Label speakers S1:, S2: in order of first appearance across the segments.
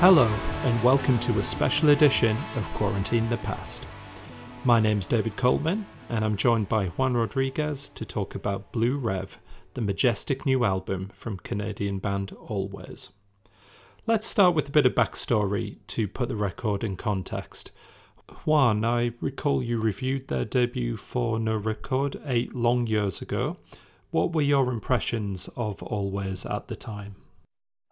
S1: Hello, and welcome to a special edition of Quarantine the Past. My name's David Coleman, and I'm joined by Juan Rodriguez to talk about Blue Rev, the majestic new album from Canadian band Alvvays. Let's start with a bit of backstory to put the record in context. Juan, I recall you reviewed their debut for No Ripcord eight long years ago. What were your impressions of Alvvays at the time?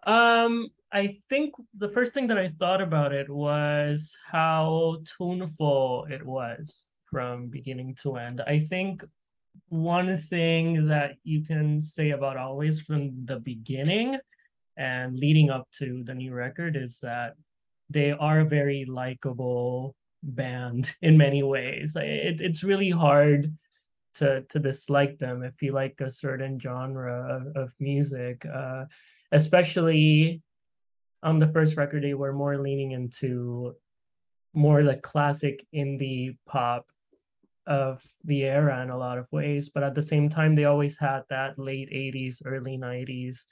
S2: Um, I think the first thing that I thought about it was how tuneful it was from beginning to end. I think one thing that you can say about Alvvays from the beginning and leading up to the new record is that they are a very likable band in many ways. It, it's really hard to to dislike them if you like a certain genre of, music, uh, especially on the first record. They were more leaning into more like classic indie pop of the era in a lot of ways, but at the same time, they always had that late 80s, early 90s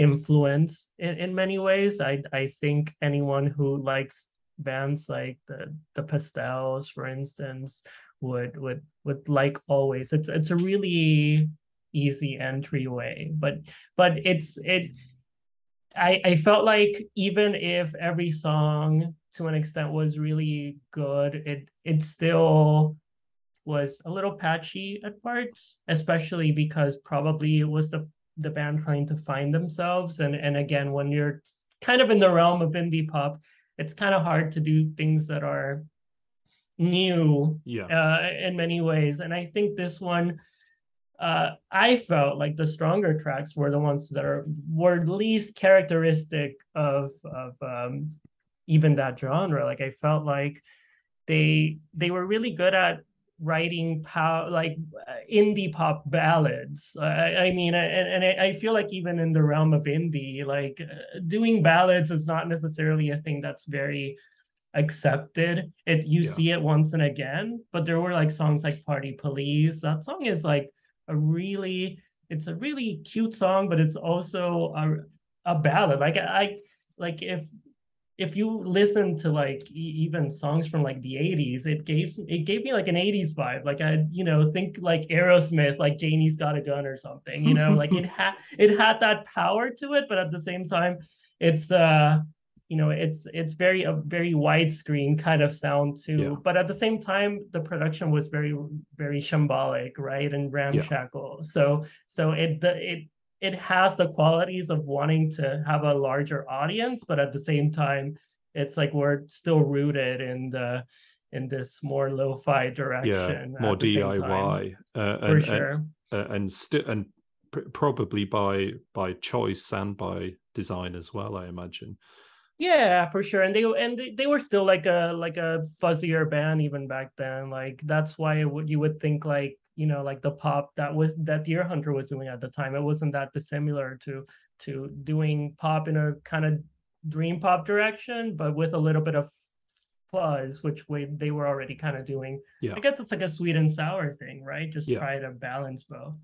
S2: influence in, in many ways. I I think anyone who likes bands like the the Pastels, for instance, would would would like Alvvays. It's it's a really easy entryway, but but it's it. I I felt like even if every song to an extent was really good, it it still was a little patchy at parts, especially because probably it was the the band trying to find themselves. And and again, when you're kind of in the realm of indie pop, it's kind of hard to do things that are new
S1: Yeah.
S2: uh, in many ways. And I think this one, uh, I felt like the stronger tracks were the ones that are were least characteristic of of um, even that genre. Like I felt like they they were really good at writing pow like uh, indie pop ballads. I, I mean, and, and I I feel like even in the realm of indie, like uh, doing ballads is not necessarily a thing that's very accepted. It you
S1: Yeah.
S2: see it once and again, but there were like songs like Party Police. That song is like a really it's a really cute song, but it's also a a ballad. Like I like if if you listen to like e- even songs from like the 80s, it gave it gave me like an 80s vibe. Like I, you know, think like Aerosmith, like Janie's got a gun or something, you know, like it had it had that power to it, but at the same time, it's uh you know it's it's very a very widescreen kind of sound too.
S1: Yeah.
S2: but at the same time the production was very very shambolic right? And ramshackle. So so it the it it has the qualities of wanting to have a larger audience but at the same time it's like we're still rooted in the in this more lo-fi direction.
S1: Yeah, more
S2: at the same time,
S1: DIY, uh,
S2: for
S1: and,
S2: sure
S1: and uh, and and pr- probably by by choice and by design as well. I imagine.
S2: Yeah, for sure. And they and they, were still like a like a fuzzier band even back then. Like that's why would you would think like, you know, like the pop that was that Deerhunter was doing at the time. It wasn't that dissimilar to to doing pop in a kind of dream pop direction, but with a little bit of fuzz, which way they were already kind of doing.
S1: Yeah.
S2: I guess it's like a sweet and sour thing, right? Just
S1: Yeah.
S2: try to balance both.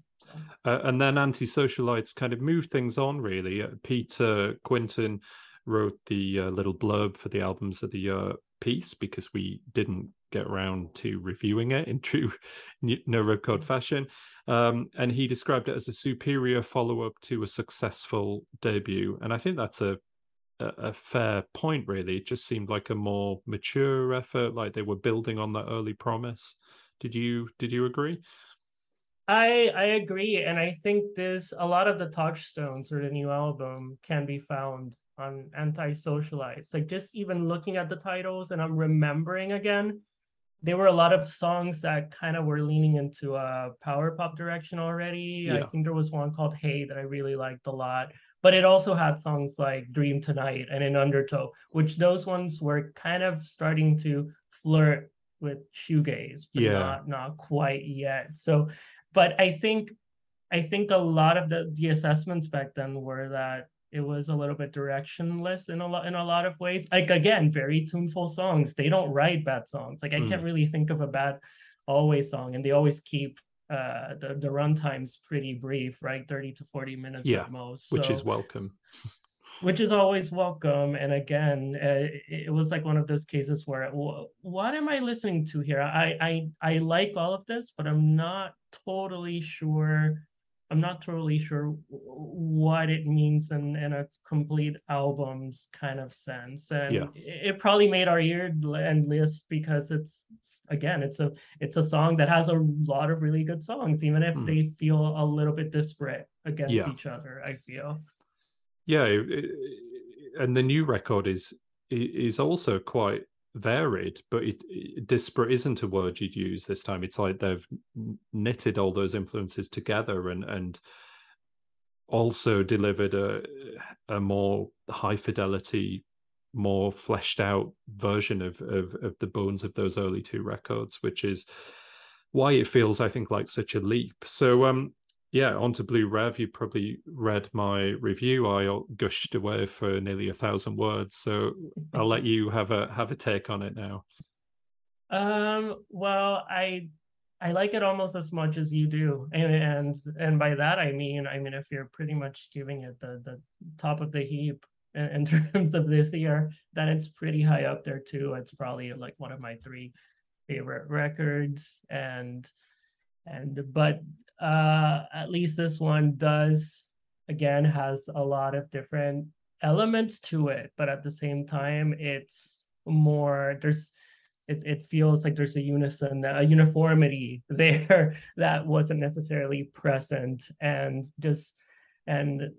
S1: Uh, and then Antisocialites kind of moved things on. Really, uh, Peter Quinton wrote the uh, little blurb for the albums of the year piece because we didn't get around to reviewing it in true no no record fashion. Um, and he described it as a superior follow-up to a successful debut, and I think that's a a, a fair point. Really, it just seemed like a more mature effort, like they were building on that early promise. Did you did you agree?
S2: I I agree, and I think there's a lot of the touchstones for the new album can be found on Antisocialites. Like just even looking at the titles, and I'm remembering again, there were a lot of songs that kind of were leaning into a power pop direction already.
S1: yeah.
S2: I think there was one called "Hey" that I really liked a lot, but it also had songs like "Dream Tonight" and "In Undertow," which those ones were kind of starting to flirt with shoegaze, but
S1: Yeah.
S2: not not quite yet. So but I think I think a lot of the the assessments back then were that it was a little bit directionless in a lot in a lot of ways. Like again, very tuneful songs. They don't write bad songs. Like I
S1: Mm.
S2: can't really think of a bad Alvvays song, and they always keep uh the the run times pretty brief, right? 30 to 40 minutes
S1: Yeah,
S2: at most.
S1: which is welcome.
S2: which is always welcome. And again, uh, it, was like one of those cases where, "Wh- what am I listening to here? I, I I like all of this, but I'm not totally sure. I'm not totally sure what it means in, in a complete album's kind of sense. And
S1: Yeah.
S2: it, probably made our year end list because it's again, it's a it's a song that has a lot of really good songs, even if
S1: Hmm.
S2: they feel a little bit disparate against
S1: Yeah.
S2: each other. I feel.
S1: Yeah, it- it- and the new record is is also quite varied, but it, it- disparate isn't a word you'd use this time. It's like they've knitted all those influences together and and also delivered a a more high fidelity, more fleshed out version of of of the bones of those early two records, which is why it feels, I think, like such a leap. So um yeah, onto Blue Rev. You probably read my review. I gushed away for nearly a thousand words. So I'll let you have a have a take on it now.
S2: Um, well, I I like it almost as much as you do. And and and by that I mean I mean if you're pretty much giving it the the top of the heap in, in terms of this year, then it's pretty high up there too. It's probably like one of my three favorite records and and but uh at least this one does again has a lot of different elements to it but at the same time it's more there's it, it feels like there's a unison a uniformity there that wasn't necessarily present. And just and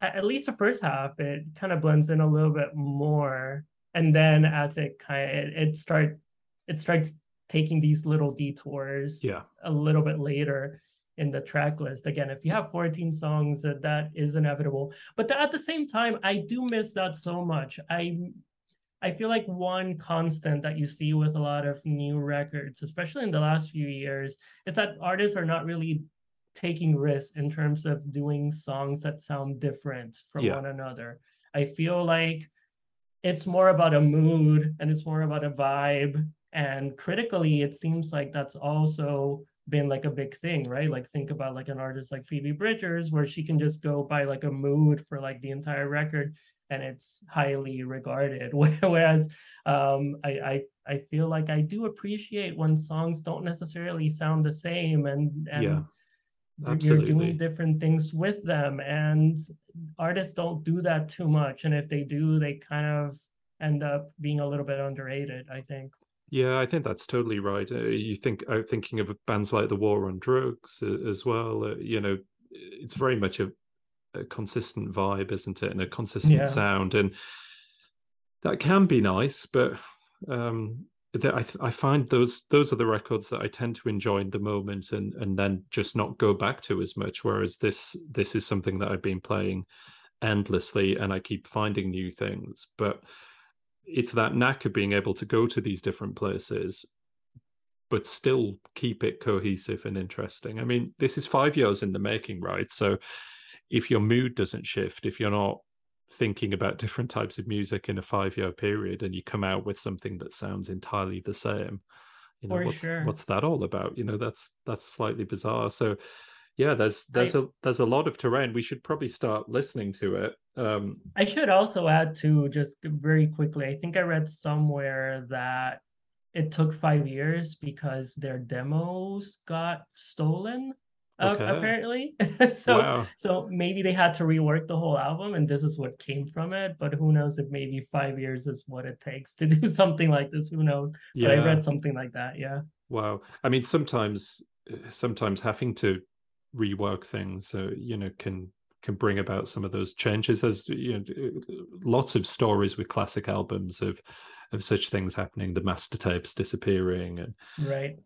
S2: at least the first half it kind of blends in a little bit more. And then as it kind of it, it start it starts taking these little detours
S1: Yeah.
S2: a little bit later in the track list again if you have 14 songs that that is inevitable but th- at the same time i do miss that so much i i feel like one constant that you see with a lot of new records especially in the last few years is that artists are not really taking risks in terms of doing songs that sound different from
S1: Yeah.
S2: one another i feel like it's more about a mood and it's more about a vibe and critically it seems like that's also been like a big thing right? Like think about like an artist like phoebe bridgers where she can just go by like a mood for like the entire record and it's highly regarded. Whereas um I, I i feel like i do appreciate when songs don't necessarily sound the same and and
S1: Yeah,
S2: you're- you're doing different things with them and artists don't do that too much and if they do they kind of end up being a little bit underrated i think
S1: Yeah, I think that's totally right. Uh, you think uh, thinking of bands like the War on Drugs uh, as well. Uh, you know, it's very much a, a consistent vibe, isn't it, and a consistent
S2: Yeah.
S1: sound, and that can be nice. But um, that I th- I find those those are the records that I tend to enjoy in the moment, and and then just not go back to as much. Whereas this this is something that I've been playing endlessly, and I keep finding new things, but it's that knack of being able to go to these different places but still keep it cohesive and interesting. I mean this is five years in the making right? So if your mood doesn't shift if you're not thinking about different types of music in a five year period and you come out with something that sounds entirely the same you know
S2: For
S1: what's
S2: sure.
S1: what's that all about? You know that's that's slightly bizarre. So yeah there's there's a there's a lot of terrain. We should probably start listening to it um
S2: i should also add to just very quickly i think i read somewhere that it took five years because their demos got stolen uh,
S1: Okay.
S2: apparently. So
S1: wow.
S2: so maybe they had to rework the whole album and this is what came from it but who knows if maybe five years is what it takes to do something like this who knows?
S1: Yeah
S2: but i read something like that yeah.
S1: Wow. I mean, sometimes, sometimes having to rework things, uh, you know, can can bring about some of those changes. As you know, lots of stories with classic albums of of such things happening, the master tapes disappearing, and
S2: right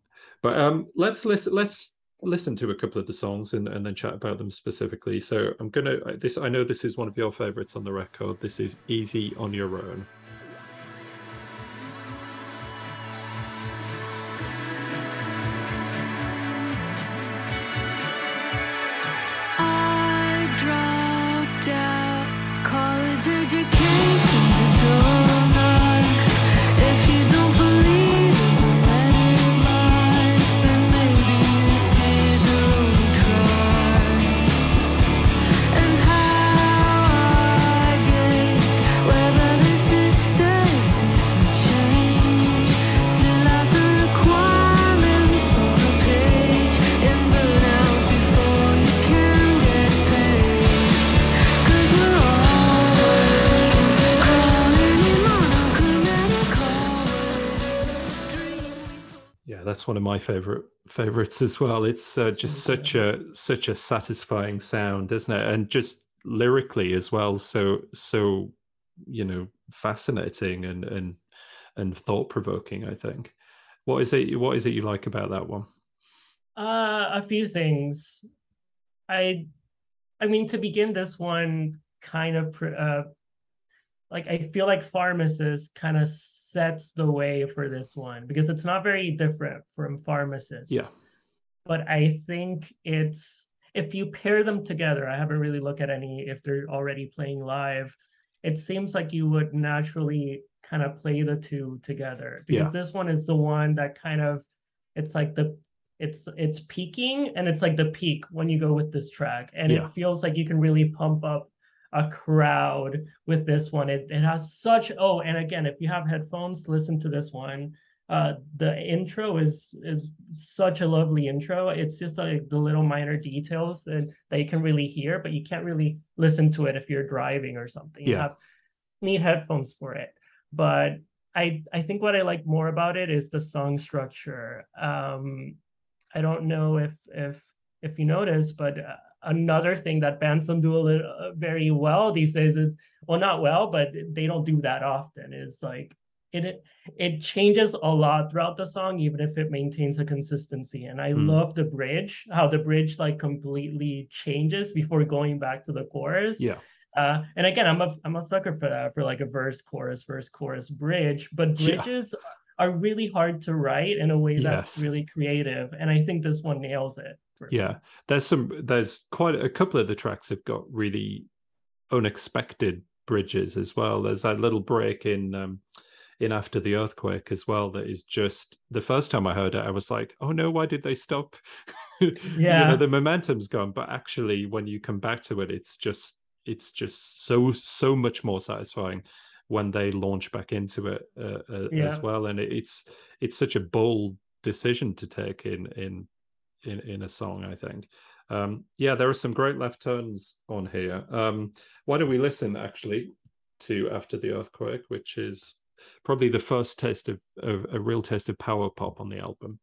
S1: but um, let's listen. Let's listen to a couple of the songs and, and then chat about them specifically. So I'm gonna this. I know this is one of your favorites on the record. This is "Easy on Your Own." That's one of my favorite favorites as well. It's uh, just such a such a satisfying sound, isn't it? And just lyrically as well, so so you know fascinating and and and thought provoking. I think. What is it? What is it you like about that one?
S2: Uh, a few things. I, I mean, to begin this one, kind of, uh, like I feel like pharmacist kind of sets the way for this one because it's not very different from pharmacist.
S1: Yeah.
S2: But I think it's if you pair them together, I haven't really looked at any if they're already playing live. It seems like you would naturally kind of play the two together because yeah. this one is the one that kind of it's like the it's it's peaking and it's like the peak when you go with this track and yeah. it feels like you can really pump up a crowd with this one. It, it has such oh and again if you have headphones listen to this one. Uh the intro is is such a lovely intro. It's just like the little minor details that, that you can really hear but you can't really listen to it if you're driving or something. You have need headphones for it. But I I think what I like more about it is the song structure. Um, I don't know if if if you notice, but uh, another thing that bands don't do a little, uh, very well these days is well not well, but they don't do that often. Is like it it changes a lot throughout the song, even if it maintains a consistency. And I mm. love the bridge, how the bridge like completely changes before going back to the chorus.
S1: Yeah.
S2: Uh, and again, I'm a I'm a sucker for that for like a verse, chorus, verse, chorus, bridge. But bridges yeah. are really hard to write in a way that's yes. really creative, and I think this one nails it.
S1: Yeah, there's some there's quite a couple of the tracks have got really unexpected bridges as well. There's that little break in um, in After the Earthquake as well that is just the first time I heard it, I was like, oh no, why did they stop?
S2: yeah, you
S1: know, the momentum's gone, but actually, when you come back to it, it's just it's just so so much more satisfying when they launch back into it uh, uh, yeah. as well and it's it's such a bold decision to take in in in, in a song i think. Um, yeah there are some great left turns on here. Um, why don't we listen actually to after the earthquake which is probably the first taste of, of a real taste of power pop on the album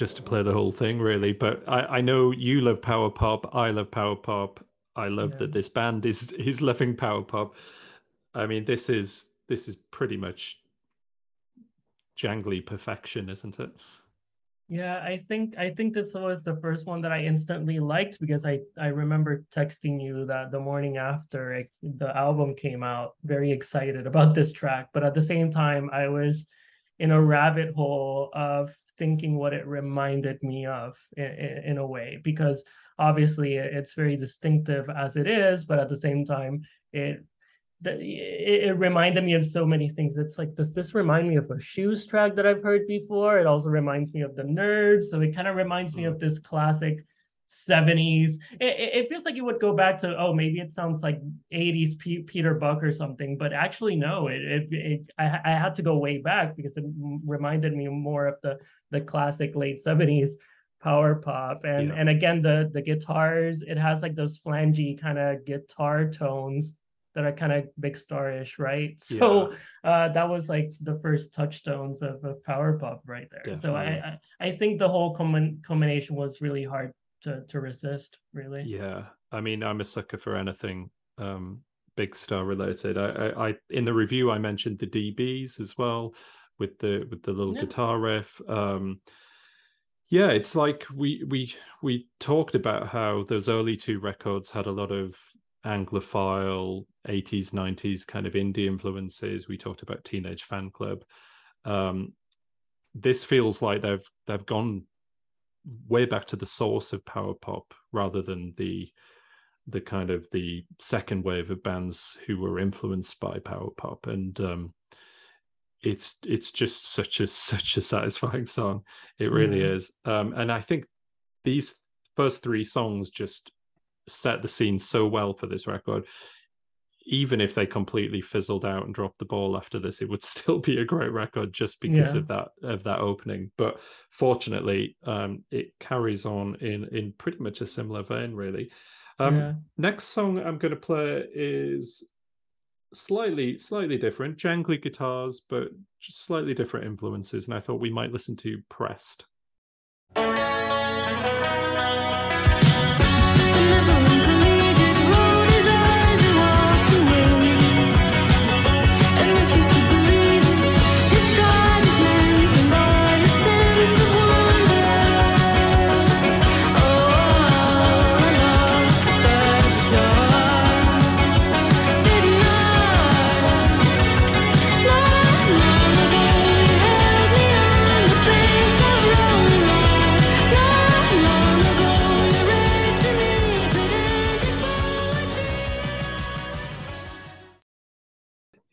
S1: just to play the whole thing, really. But I, I know you love power pop. I love power pop. I love yeah. that this band is is loving power pop. I mean, this is this is pretty much jangly perfection, isn't it?
S2: Yeah, I think I think this was the first one that I instantly liked because I I remember texting you that the morning after it, the album came out, very excited about this track. But at the same time, I was in a rabbit hole of thinking what it reminded me of in, in, a way because obviously it's very distinctive as it is but at the same time it it, reminded me of so many things. It's like does this remind me of a shoes track that i've heard before? It also reminds me of the nerves so it kind of reminds me of mm. this classic 70s. It, it, feels like you would go back to, oh, maybe it sounds like 80s P- Peter Buck or something, but actually, no, it, it, it I, I, had to go way back because it reminded me more of the, the classic late 70s power pop. And, yeah. and again, the, the guitars, it has like those flangy kind of guitar tones that are kind of big starish, right? So yeah. uh, that was like the first touchstones of, of power pop right there. Definitely. So I, I, I think the whole com- combination was really hard to to resist really
S1: yeah i mean i'm a sucker for anything um big star related I, I, I in the review i mentioned the dB's as well with the with the little yeah. guitar riff um yeah it's like we we we talked about how those early two records had a lot of Anglophile 80s, 90s kind of indie influences. We talked about Teenage Fanclub. Um, this feels like they've they've gone way back to the source of power pop rather than the the kind of the second wave of bands who were influenced by power pop. And um it's it's just such a such a satisfying song. It really
S2: Yeah.
S1: is. Um and i think these first three songs just set the scene so well for this record even if they completely fizzled out and dropped the ball after this it would still be a great record just because
S2: Yeah.
S1: of that of that opening but fortunately um it carries on in in pretty much a similar vein really um
S2: yeah.
S1: next song i'm going to play is slightly slightly different jangly guitars but just slightly different influences and i thought we might listen to pressed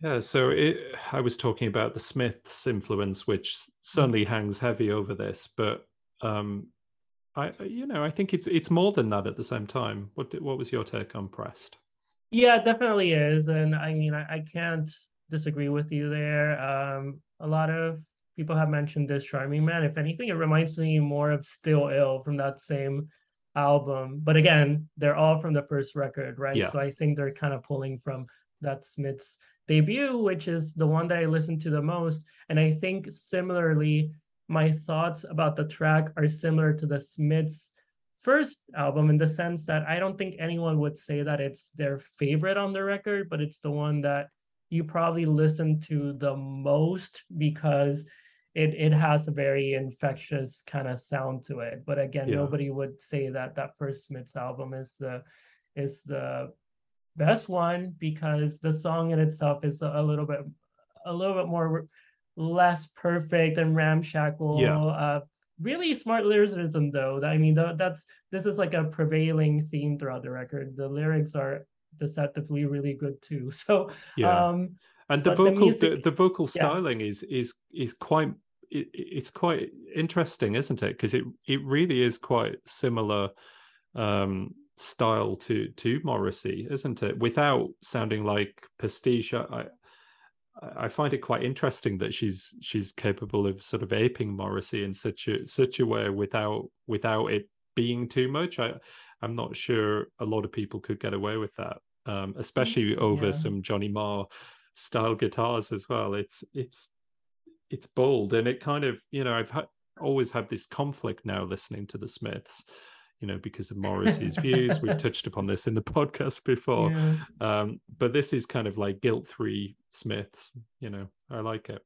S1: Yeah, so it, I was talking about the Smiths' influence, which certainly hangs heavy over this, but um, I, you know, I think it's it's more than that at the same time. What did- what was your take on Pressed?
S2: Yeah, it definitely is. And I mean, I, I can't disagree with you there. Um, a lot of people have mentioned this Charming Man. If anything, it reminds me more of Still Ill from that same album. But again, they're all from the first record, right?
S1: Yeah.
S2: So I think they're kind of pulling from that Smith's debut, which is the one that I listened to the most. And I think similarly, my thoughts about the track are similar to the Smiths first album in the sense that I don't think anyone would say that it's their favorite on the record, but it's the one that you probably listen to the most because it it has a very infectious kind of sound to it. But again,
S1: Yeah.
S2: nobody would say that that first Smiths album is the is the best one because the song in itself is a, little bit a little bit more less perfect and ramshackle.
S1: Yeah.
S2: Uh, really smart lyricism though. I mean, that's this is like a prevailing theme throughout the record. The lyrics are deceptively really good too. So
S1: Yeah,
S2: um
S1: and
S2: the
S1: vocal the,
S2: music-
S1: the vocal
S2: yeah.
S1: styling is is is quite it, it's quite interesting, isn't it? Because it it really is quite similar um style to to Morrissey, isn't it? Without sounding like pastiche. I I- find it quite interesting that she's she's capable of sort of aping Morrissey in such a such a way without without it being too much. I I'm not sure a lot of people could get away with that, um, especially over
S2: yeah.
S1: some Johnny Marr style guitars as well. It's it's it's bold and it kind of you know I've ha- always had this conflict now listening to the Smiths, you know, because of Morrissey's views. We've touched upon this in the podcast before,
S2: yeah.
S1: um, but this is kind of like guilt-free Smiths. You know, I like it.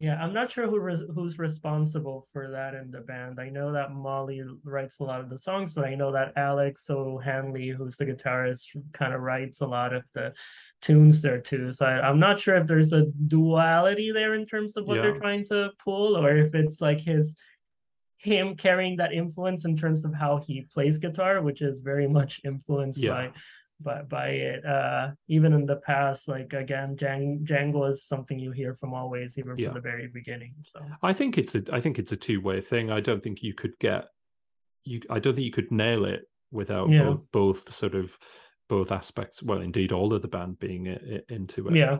S2: Yeah, I'm not sure who res- who's responsible for that in the band. I know that Molly writes a lot of the songs, but I know that Alec O'Hanley, who's the guitarist, kind of writes a lot of the tunes there too. So I, I'm not sure if there's a duality there in terms of what
S1: Yeah.
S2: they're trying to pull, or if it's like his him carrying that influence in terms of how he plays guitar, which is very much influenced
S1: Yeah.
S2: by by by it. Uh, even in the past, like again, Jang Django is something you hear from Alvvays, even
S1: Yeah.
S2: from the very beginning. So
S1: I think it's a I think it's a two-way thing. I don't think you could get you I don't think you could nail it without
S2: Yeah.
S1: both both sort of both aspects. Well, indeed, all of the band being into it.
S2: yeah,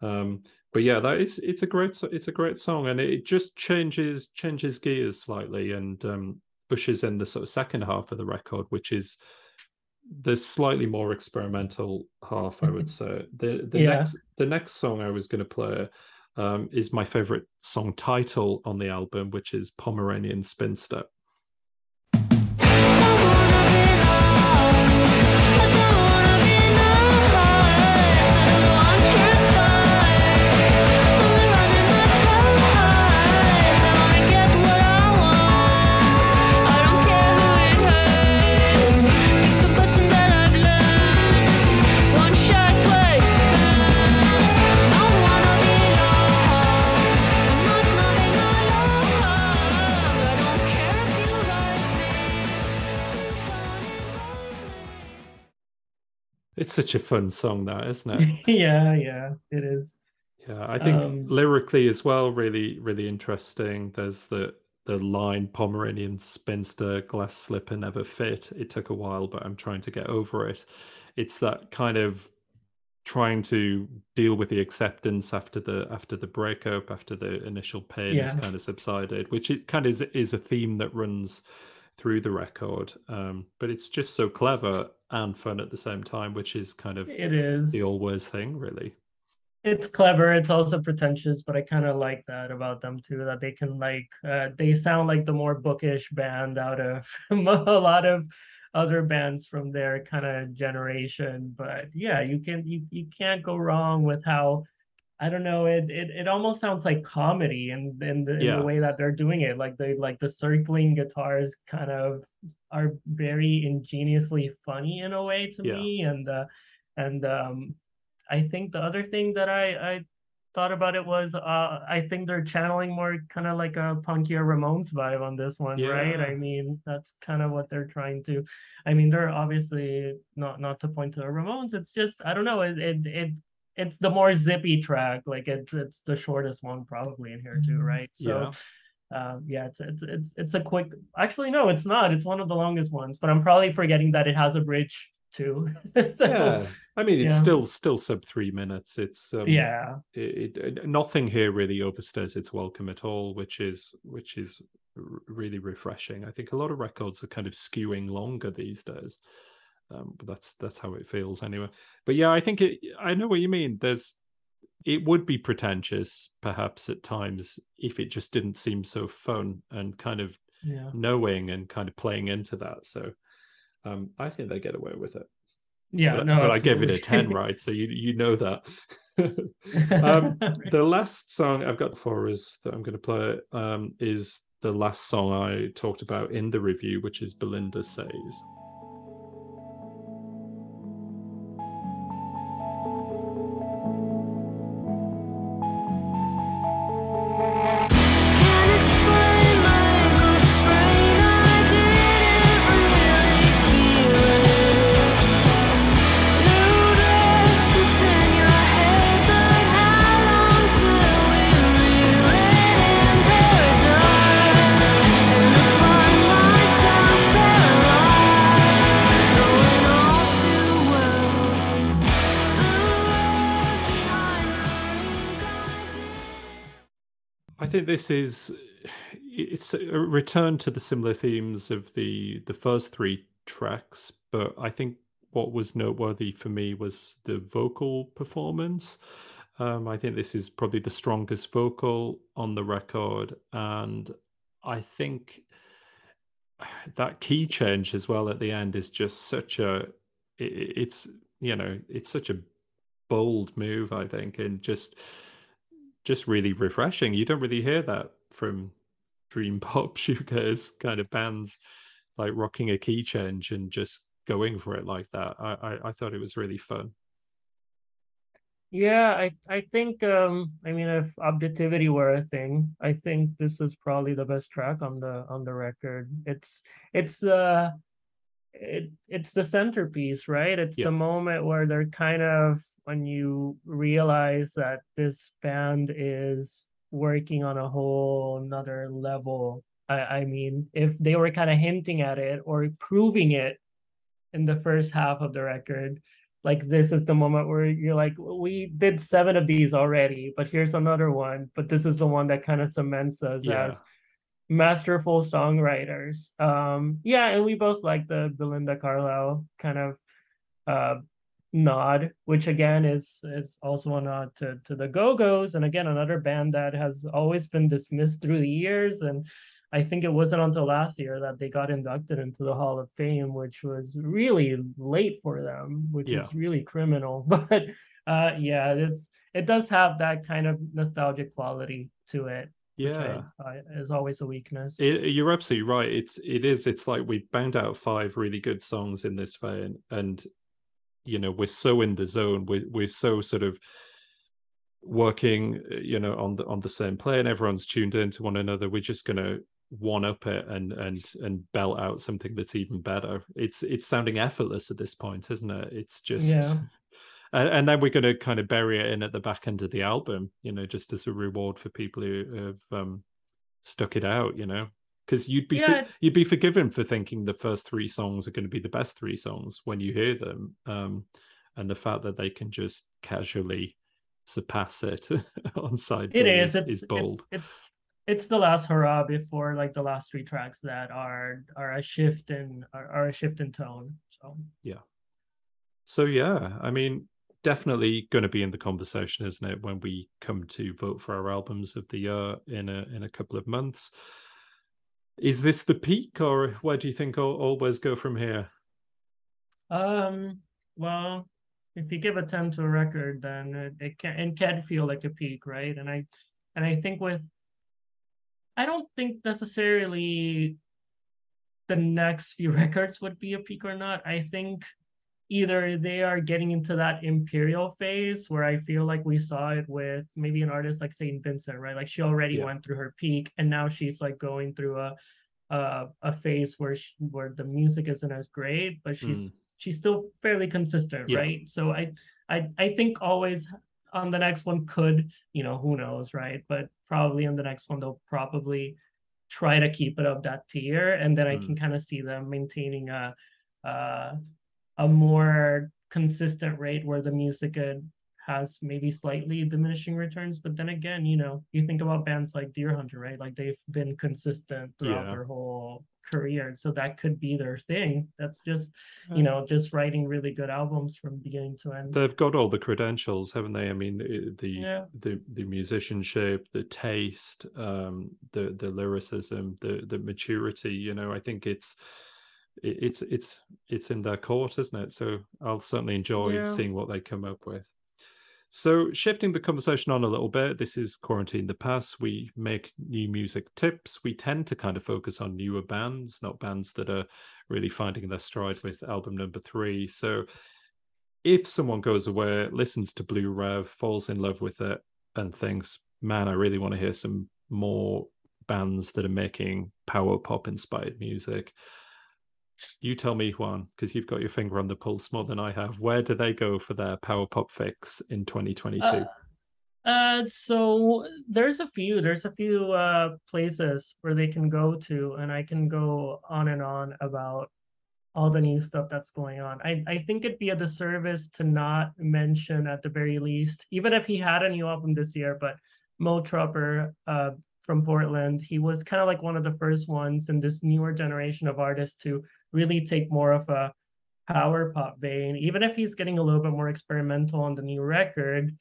S1: Um, but yeah, that is it's a great it's a great song, and it just changes changes gears slightly and um, pushes in the sort of second half of the record, which is the slightly more experimental half, I would say. The the
S2: Yeah.
S1: next the next song I was going to play um, is my favorite song title on the album, which is Pomeranian Spinster. It's such a fun song, that isn't it?
S2: yeah, yeah, it is.
S1: Yeah, I think
S2: Um,
S1: lyrically as well, really, really interesting. There's the the line Pomeranian spinster glass slipper never fit. It took a while, but I'm trying to get over it. It's that kind of trying to deal with the acceptance after the after the breakup, after the initial pain has kind of subsided, which it kind of is, is a theme that runs through the record. Um, but it's just so clever and fun at the same time, which is kind of
S2: It is.
S1: the Alvvays thing, really.
S2: it's clever it's also pretentious but i kind of like that about them too that they can like uh, they sound like the more bookish band out of a lot of other bands from their kind of generation but yeah you can you, you can't go wrong with how i don't know it it, it almost sounds like comedy in, in, the, in
S1: Yeah.
S2: the way that they're doing it like they like the circling guitars kind of are very ingeniously funny in a way to
S1: Yeah.
S2: me and uh and um I think the other thing that I I thought about it was uh I think they're channeling more kind of like a punkier Ramones vibe on this one, right? I mean, that's kind of what they're trying to. I mean, they're obviously not not to point to the Ramones. It's just I don't know. It it it it's the more zippy track. Like it's it's the shortest one probably in here too, right? So
S1: Yeah.
S2: um yeah it's it's it's it's a quick actually no it's not it's one of the longest ones but i'm probably forgetting that it has a bridge too so
S1: yeah i mean it's
S2: yeah.
S1: still still sub three minutes it's um
S2: yeah
S1: it, it, nothing here really overstays its welcome at all which is which is really refreshing i think a lot of records are kind of skewing longer these days um but that's that's how it feels anyway but yeah i think it i know what you mean there's it would be pretentious perhaps at times if it just didn't seem so fun and kind of
S2: yeah
S1: knowing and kind of playing into that so um i think they get away with it
S2: yeah
S1: but,
S2: no
S1: but I gave it a 10, right? So you you know that. um, the last song I've got for us that I'm going to play um, is the last song I talked about in the review, which is Belinda Says. This is it's a return to the similar themes of the the first three tracks, but I think what was noteworthy for me was the vocal performance. Um, I think this is probably the strongest vocal on the record, and I think that key change as well at the end is just such a it's you know it's such a bold move i think and just just really refreshing you don't really hear that from dream pop shoegaze kind of bands like rocking a key change and just going for it like that i i, I thought it was really fun
S2: Yeah, I I think um I mean if objectivity were a thing, I think this is probably the best track on the on the record. It's it's uh it it's the centerpiece, right? It's
S1: Yeah.
S2: the moment where they're kind of when you realize that this band is working on a whole another level. I I mean, if they were kind of hinting at it or proving it in the first half of the record like this is the moment where you're like we did seven of these already but here's another one but this is the one that kind of cements us
S1: Yeah.
S2: as masterful songwriters um yeah and we both like the belinda carlisle kind of uh nod which again is is also a nod to to the go-go's and again another band that has always been dismissed through the years and I think it wasn't until last year that they got inducted into the Hall of Fame, which was really late for them, which
S1: Yeah.
S2: is really criminal. But uh, yeah, it's it does have that kind of nostalgic quality to it,
S1: yeah
S2: I, I, is always a weakness.
S1: It, you're absolutely right. It's it is. It's like we banged out five really good songs in this vein, and you know we're so in the zone. We're we're so sort of working, uh, you know, on the on the same plane. Everyone's tuned in to one another. We're just gonna one up it and and and belt out something that's even better. It's it's sounding effortless at this point, isn't it? It's just
S2: Yeah.
S1: and, and then we're going to kind of bury it in at the back end of the album, you know, just as a reward for people who have um, stuck it out, you know, because you'd be
S2: Yeah.
S1: you'd be forgiven for thinking the first three songs are going to be the best three songs when you hear them, um, and the fact that they can just casually surpass it on side
S2: It is.
S1: is,
S2: It's
S1: is bold.
S2: it's it's it's the last hurrah before like the last three tracks that are are a shift in are, are a shift in tone. So yeah,
S1: So yeah, I mean, definitely going to be in the conversation, isn't it, when we come to vote for our albums of the year in a in a couple of months? Is this the peak, or where do you think Alvvays go from here?
S2: um well if you give a 10 to a record then it, it can it can feel like a peak, right? And I and I think with I don't think necessarily the next few records would be a peak or not. I think either they are getting into that imperial phase where I feel like we saw it with maybe an artist like Saint Vincent, right? Like she already
S1: Yeah.
S2: went through her peak and now she's like going through a a, a phase where she, where the music isn't as great, but she's
S1: Mm.
S2: she's still fairly consistent,
S1: Yeah.
S2: right? So I I I think Alvvays on the next one could, you know, who knows, right? But probably on the next one they'll probably try to keep it up that tier and then I
S1: Mm.
S2: can kind of see them maintaining a uh a more consistent rate where the music has maybe slightly diminishing returns but then again you know you think about bands like Deerhunter right like they've been consistent throughout
S1: Yeah.
S2: their whole career so that could be their thing that's just you know just writing really good albums from beginning to end
S1: They've got all the credentials, haven't they? I mean, the
S2: Yeah.
S1: the the musicianship, the taste, um, the the lyricism, the the maturity. You know, I think it's it- it's it's it's in their court, isn't it? So I'll certainly enjoy
S2: Yeah.
S1: seeing what they come up with. So shifting the conversation on a little bit, this is Quarantine the Past. We make new music tips. We tend to kind of focus on newer bands, not bands that are really finding their stride with album number three. So if someone goes away, listens to Blue Rev, falls in love with it, and thinks, "Man, I really want to hear some more bands that are making power pop inspired music," you tell me, Juan, because you've got your finger on the pulse more than I have. Where do they go for their power pop fix in 2022?
S2: Uh, Uh, so there's a few, there's a few uh places where they can go to, and I can go on and on about all the new stuff that's going on. I I think it'd be a disservice to not mention at the very least, even if he had a new album this year, but Mo Troper uh from Portland, he was kind of like one of the first ones in this newer generation of artists to really take more of a power pop vein, even if he's getting a little bit more experimental on the new record.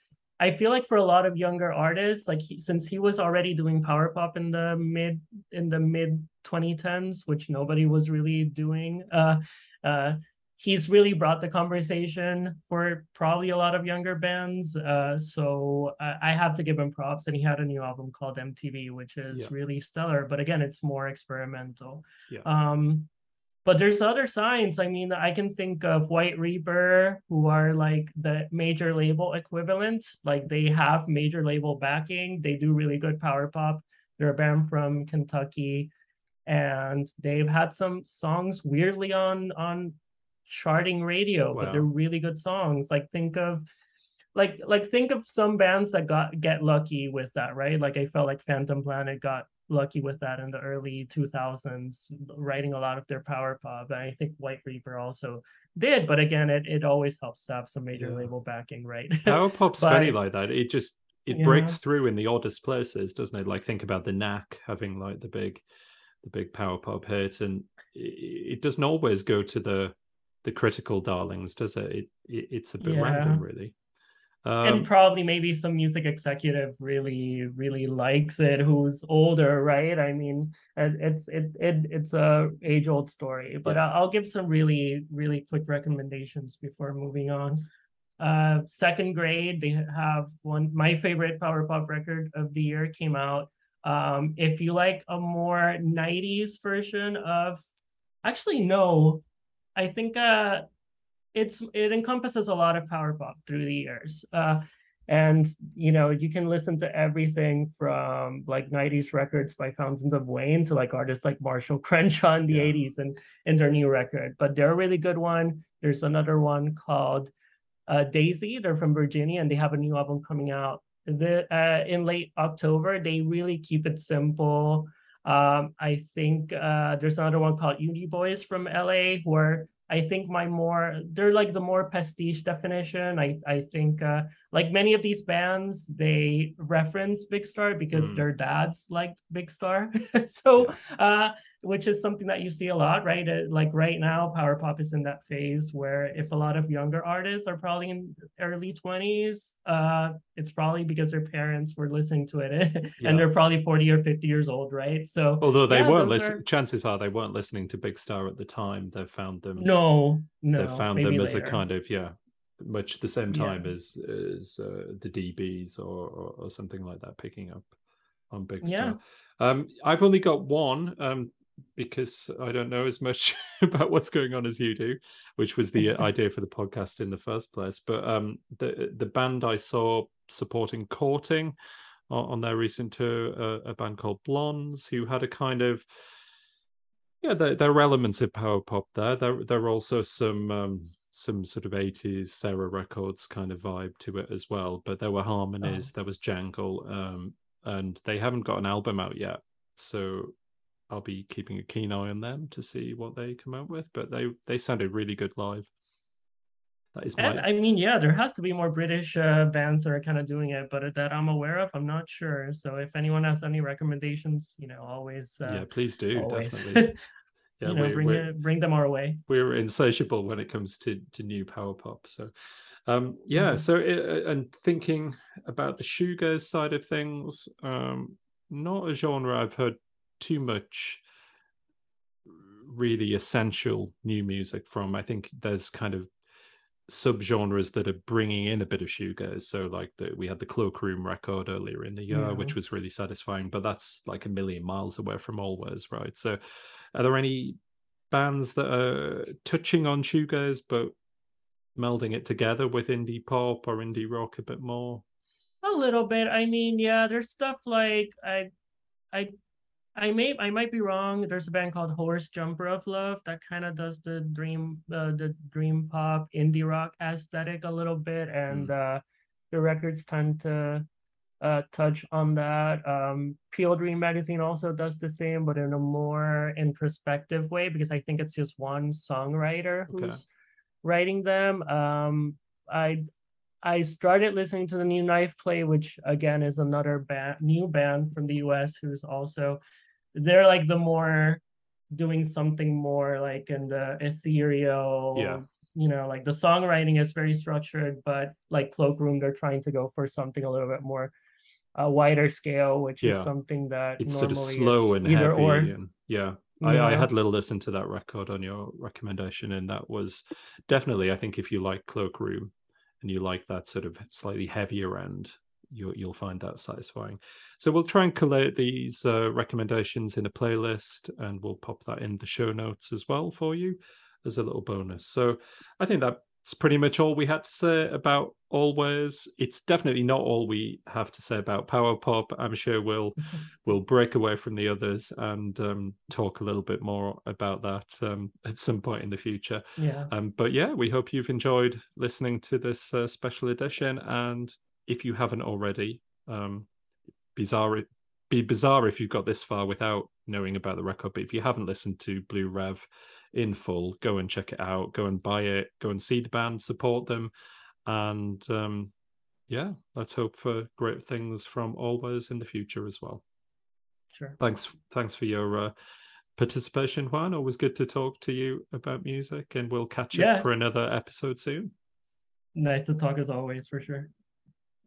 S2: I feel like for a lot of younger artists, like he, since he was already doing power pop in the mid in the mid 2010s, which nobody was really doing, uh, uh, he's really brought the conversation for probably a lot of younger bands. Uh, so I, I have to give him props, and he had a new album called MTV, which is
S1: Yeah.
S2: really stellar. But again, it's more experimental.
S1: Yeah.
S2: Um, but there's other signs. I mean, I can think of White Reaper, who are like the major label equivalent. Like they have major label backing. They do really good power pop. They're a band from Kentucky, and they've had some songs weirdly on on charting radio, but they're really good songs. Like think of like like think of some bands that got get lucky with that, right? Like I felt like Phantom Planet got lucky with that in the early 2000s, writing a lot of their power pop. And I think White Reaper also did, but again, it, it always helps to have some major
S1: Yeah.
S2: label backing, right?
S1: Power pop's
S2: But-
S1: funny like that. It just it breaks
S2: Yeah.
S1: through in the oddest places, doesn't it? Like think about the knack having like the big the big power pop hit, and it, it doesn't always go to the the critical darlings, does it? It, it it's a bit random, really. Um,
S2: and probably maybe some music executive really really likes it who's older right? I mean it's it, it it's a age old story but
S1: Yeah.
S2: I'll give some really really quick recommendations before moving on. Uh second grade they have one my favorite power pop record of the year came out um if you like a more 90s version of actually no. I think uh it's it encompasses a lot of power pop through the years. Uh, and you know you can listen to everything from like 90s records by fountains of wayne to like artists like marshall crenshaw in the
S1: Yeah.
S2: 80s and in their new record but they're a really good one there's another one called uh, daisy they're from virginia and they have a new album coming out the, uh, in late october they really keep it simple um, i think uh, there's another one called uni boys from la where I think my more they're like the more pastiche definition. I I think uh, like many of these bands they reference Big Star because
S1: Mm.
S2: their dads liked Big Star. so uh, which is something that you see a lot, right? Uh, like right now, power pop is in that phase where if a lot of younger artists are probably in early twenties, uh, it's probably because their parents were listening to it,
S1: Yeah.
S2: and they're probably forty or fifty years old, right? So
S1: Although they
S2: yeah,
S1: weren't listening,
S2: are-
S1: chances are they weren't listening to Big Star at the time. They found them.
S2: no, no,
S1: they found them as a kind of yeah, much the same time
S2: Yeah.
S1: as as uh, the dB's or, or or something like that, picking up on Big
S2: Yeah.
S1: Star. Um, I've only got one. Um, because I don't know as much about what's going on as you do, which was the idea for the podcast in the first place. But um, the the band I saw supporting Courting on, on their recent tour, uh, a band called Blondes, who had a kind of yeah, there, there are elements of power pop there. There there are also some um, some sort of eighties Sarah Records kind of vibe to it as well. But there were harmonies, there was jangle, um, and they haven't got an album out yet. So I'll be keeping a keen eye on them to see what they come out with. But they they sounded really good live. That is my
S2: And I mean, yeah, there has to be more British uh, bands that are kind of doing it, but that I'm aware of, I'm not sure. So if anyone has any recommendations, you know, always, uh,
S1: yeah. Please do
S2: always,
S1: definitely. Yeah,
S2: you know,
S1: we-
S2: bring it, bring them our way.
S1: we're insatiable when it comes to to new power pop so um yeah
S2: Mhm.
S1: so it, and thinking about the shoegaze side of things um not a genre i've heard too much really essential new music from i think there's kind of subgenres that are bringing in a bit of shoegaze so like the, we had the cloakroom record earlier in the year
S2: Yeah.
S1: which was really satisfying but that's like a million miles away from Alvvays right so are there any bands that are touching on shoegaze but melding it together with indie pop or indie rock a bit more
S2: A little bit. I mean, yeah, there's stuff like I, I, I may I might be wrong. There's a band called Horse Jumper of Love that kind of does the dream uh, the dream pop indie rock aesthetic a little bit, and uh, the records tend to uh, touch on that. Um, Peel Dream Magazine also does the same, but in a more introspective way because I think it's just one songwriter
S1: Okay.
S2: who's writing them. Um, I I started listening to the new Knifeplay, which again is another band, new band from the US who's also they're like the more doing something more like in the ethereal.
S1: Yeah.
S2: You know, like the songwriting is very structured, but like Cloakroom, they're trying to go for something a little bit more uh, wider scale, which
S1: Yeah.
S2: is something that
S1: it's sort of slow and
S2: either
S1: heavy
S2: or.
S1: and yeah I, I had a little listen to that record on your recommendation and that was definitely i think if you like cloakroom and you like that sort of slightly heavier end you'll, you'll find that satisfying so we'll try and collate these uh, recommendations in a playlist and we'll pop that in the show notes as well for you as a little bonus so i think that's pretty much all we had to say about Alvvays it's definitely not all we have to say about power pop i'm sure we'll we'll break away from the others and um, talk a little bit more about that um, at some point in the future.
S2: Yeah.
S1: Um, but yeah, we hope you've enjoyed listening to this uh, special edition. And if you haven't already, um, bizarre, be bizarre if you've got this far without knowing about the record. But if you haven't listened to Blue Rev in full, go and check it out. Go and buy it. Go and see the band, support them, and um, yeah, let's hope for great things from all Alvvays in the future as well
S2: Sure.
S1: thanks thanks for your uh, participation juan always good to talk to you about music and we'll catch
S2: Yeah.
S1: up for another episode soon
S2: Nice to talk as always, for sure.